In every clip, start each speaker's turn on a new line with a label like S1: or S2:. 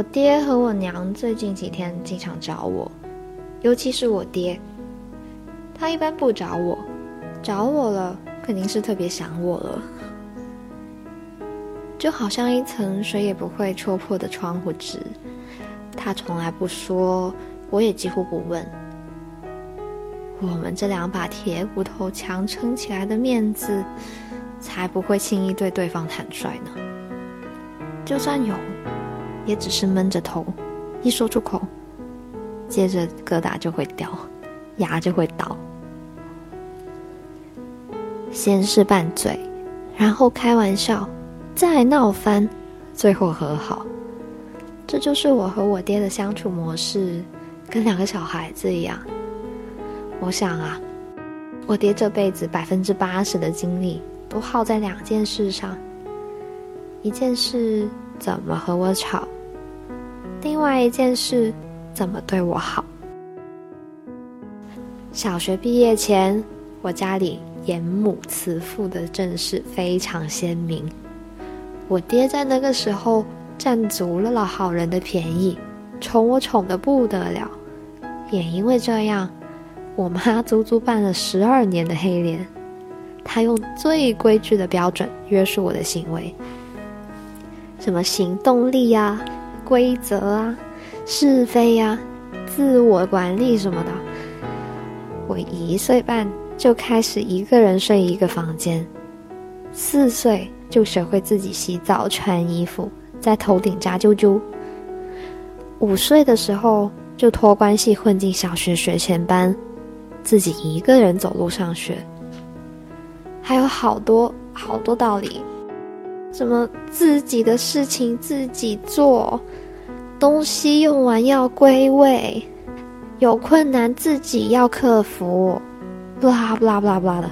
S1: 我爹和我娘最近几天经常找我，尤其是我爹。他一般不找我，找我了肯定是特别想我了。就好像一层谁也不会戳破的窗户纸，他从来不说，我也几乎不问。我们这两把铁骨头强撑起来的面子，才不会轻易对对方坦率呢。就算有，也只是闷着头，一说出口，接着疙瘩就会掉，牙就会倒。先是拌嘴，然后开玩笑，再闹翻，最后和好。这就是我和我爹的相处模式，跟两个小孩子一样。我想啊，我爹这辈子百分之八十的精力都耗在两件事上：一件事怎么和我吵，另外一件事怎么对我好。小学毕业前，我家里严母慈父的阵势非常鲜明。我爹在那个时候占足了老好人的便宜，宠我宠得不得了，也因为这样。我妈足足办了十二年的黑脸，她用最规矩的标准约束我的行为，什么行动力啊、规则啊、是非呀、自我管理什么的。我一岁半就开始一个人睡一个房间，四岁就学会自己洗澡、穿衣服，在头顶扎揪揪。五岁的时候就托关系混进小学学前班。自己一个人走路上学，还有好多好多道理，什么自己的事情自己做，东西用完要归位，有困难自己要克服，不啦不啦不啦不啦的。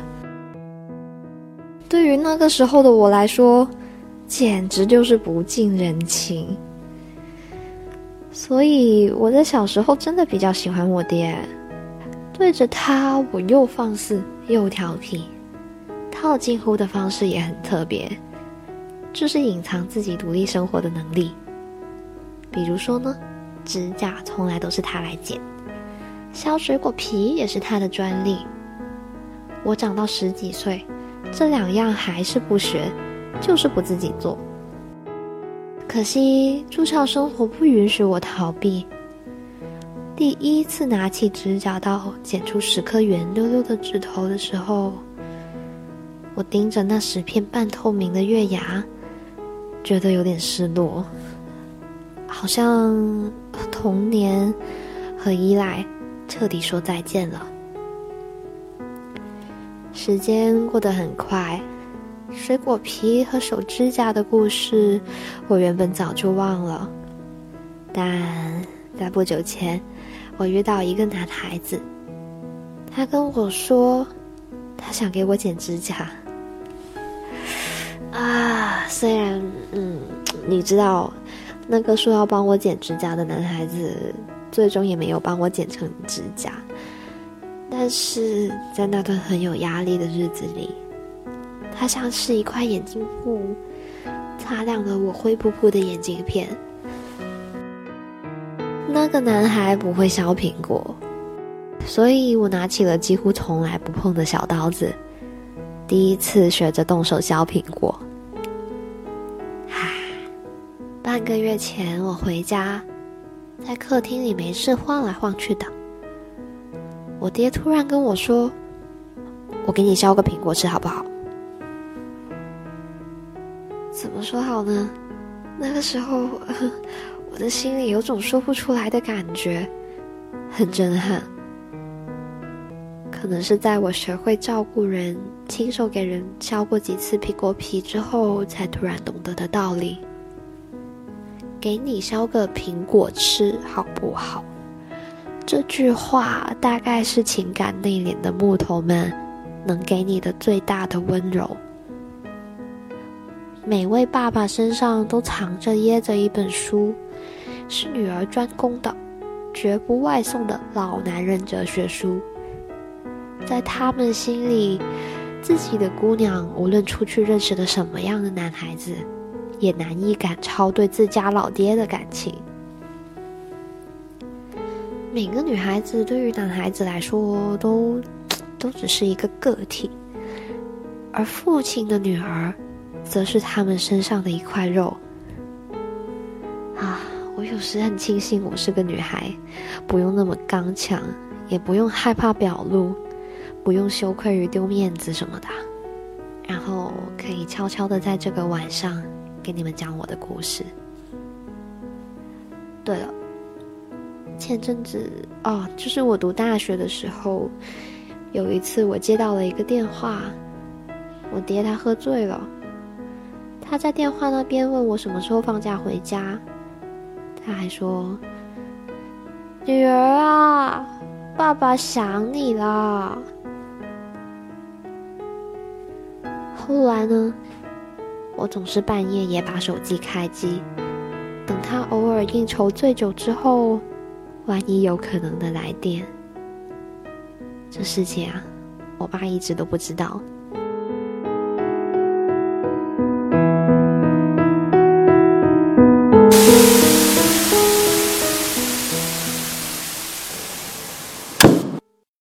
S1: 对于那个时候的我来说，简直就是不近人情。所以我在小时候真的比较喜欢我爹。对着他，我又放肆又调皮，套近乎的方式也很特别，就是隐藏自己独立生活的能力。比如说呢，指甲从来都是他来剪，削水果皮也是他的专利。我长到十几岁，这两样还是不学，就是不自己做。可惜住校生活不允许我逃避。第一次拿起指甲刀剪出十颗圆溜溜的指头的时候，我盯着那十片半透明的月牙，觉得有点失落，好像童年和依赖彻底说再见了。时间过得很快，水果皮和手指甲的故事，我原本早就忘了，但在不久前。我遇到一个男孩子，他跟我说，他想给我剪指甲。虽然，嗯，你知道，那个说要帮我剪指甲的男孩子，最终也没有帮我剪成指甲。但是在那段很有压力的日子里，他像是一块眼镜布，擦亮了我灰扑扑的眼镜片。那个男孩不会削苹果，所以我拿起了几乎从来不碰的小刀子，第一次学着动手削苹果。一个月前我回家，在客厅里没事晃来晃去的，我爹突然跟我说：“我给你削个苹果吃好不好？”怎么说好呢？那个时候。我的心里有种说不出来的感觉，很震撼。可能是在我学会照顾人、亲手给人削过几次苹果皮之后，才突然懂得的道理。给你削个苹果吃好不好？这句话大概是情感内敛的木头们能给你的最大的温柔。每位爸爸身上都藏着掖着一本书。是女儿专攻的，绝不外送的老男人哲学书。在他们心里，自己的姑娘无论出去认识了什么样的男孩子，也难以赶超对自家老爹的感情。每个女孩子对于男孩子来说都都只是一个个体，而父亲的女儿，则是他们身上的一块肉。啊，我有时很庆幸我是个女孩，不用那么刚强，也不用害怕表露，不用羞愧于丢面子什么的，然后可以悄悄的在这个晚上给你们讲我的故事。对了。前阵子哦，就是我读大学的时候，有一次我接到了一个电话，我爹他喝醉了，他在电话那边问我什么时候放假回家，他还说：“女儿啊，爸爸想你啦。”后来呢，我总是半夜也把手机开机，等他偶尔应酬醉酒之后。万一有可能的来电，这世界啊，我爸一直都不知道。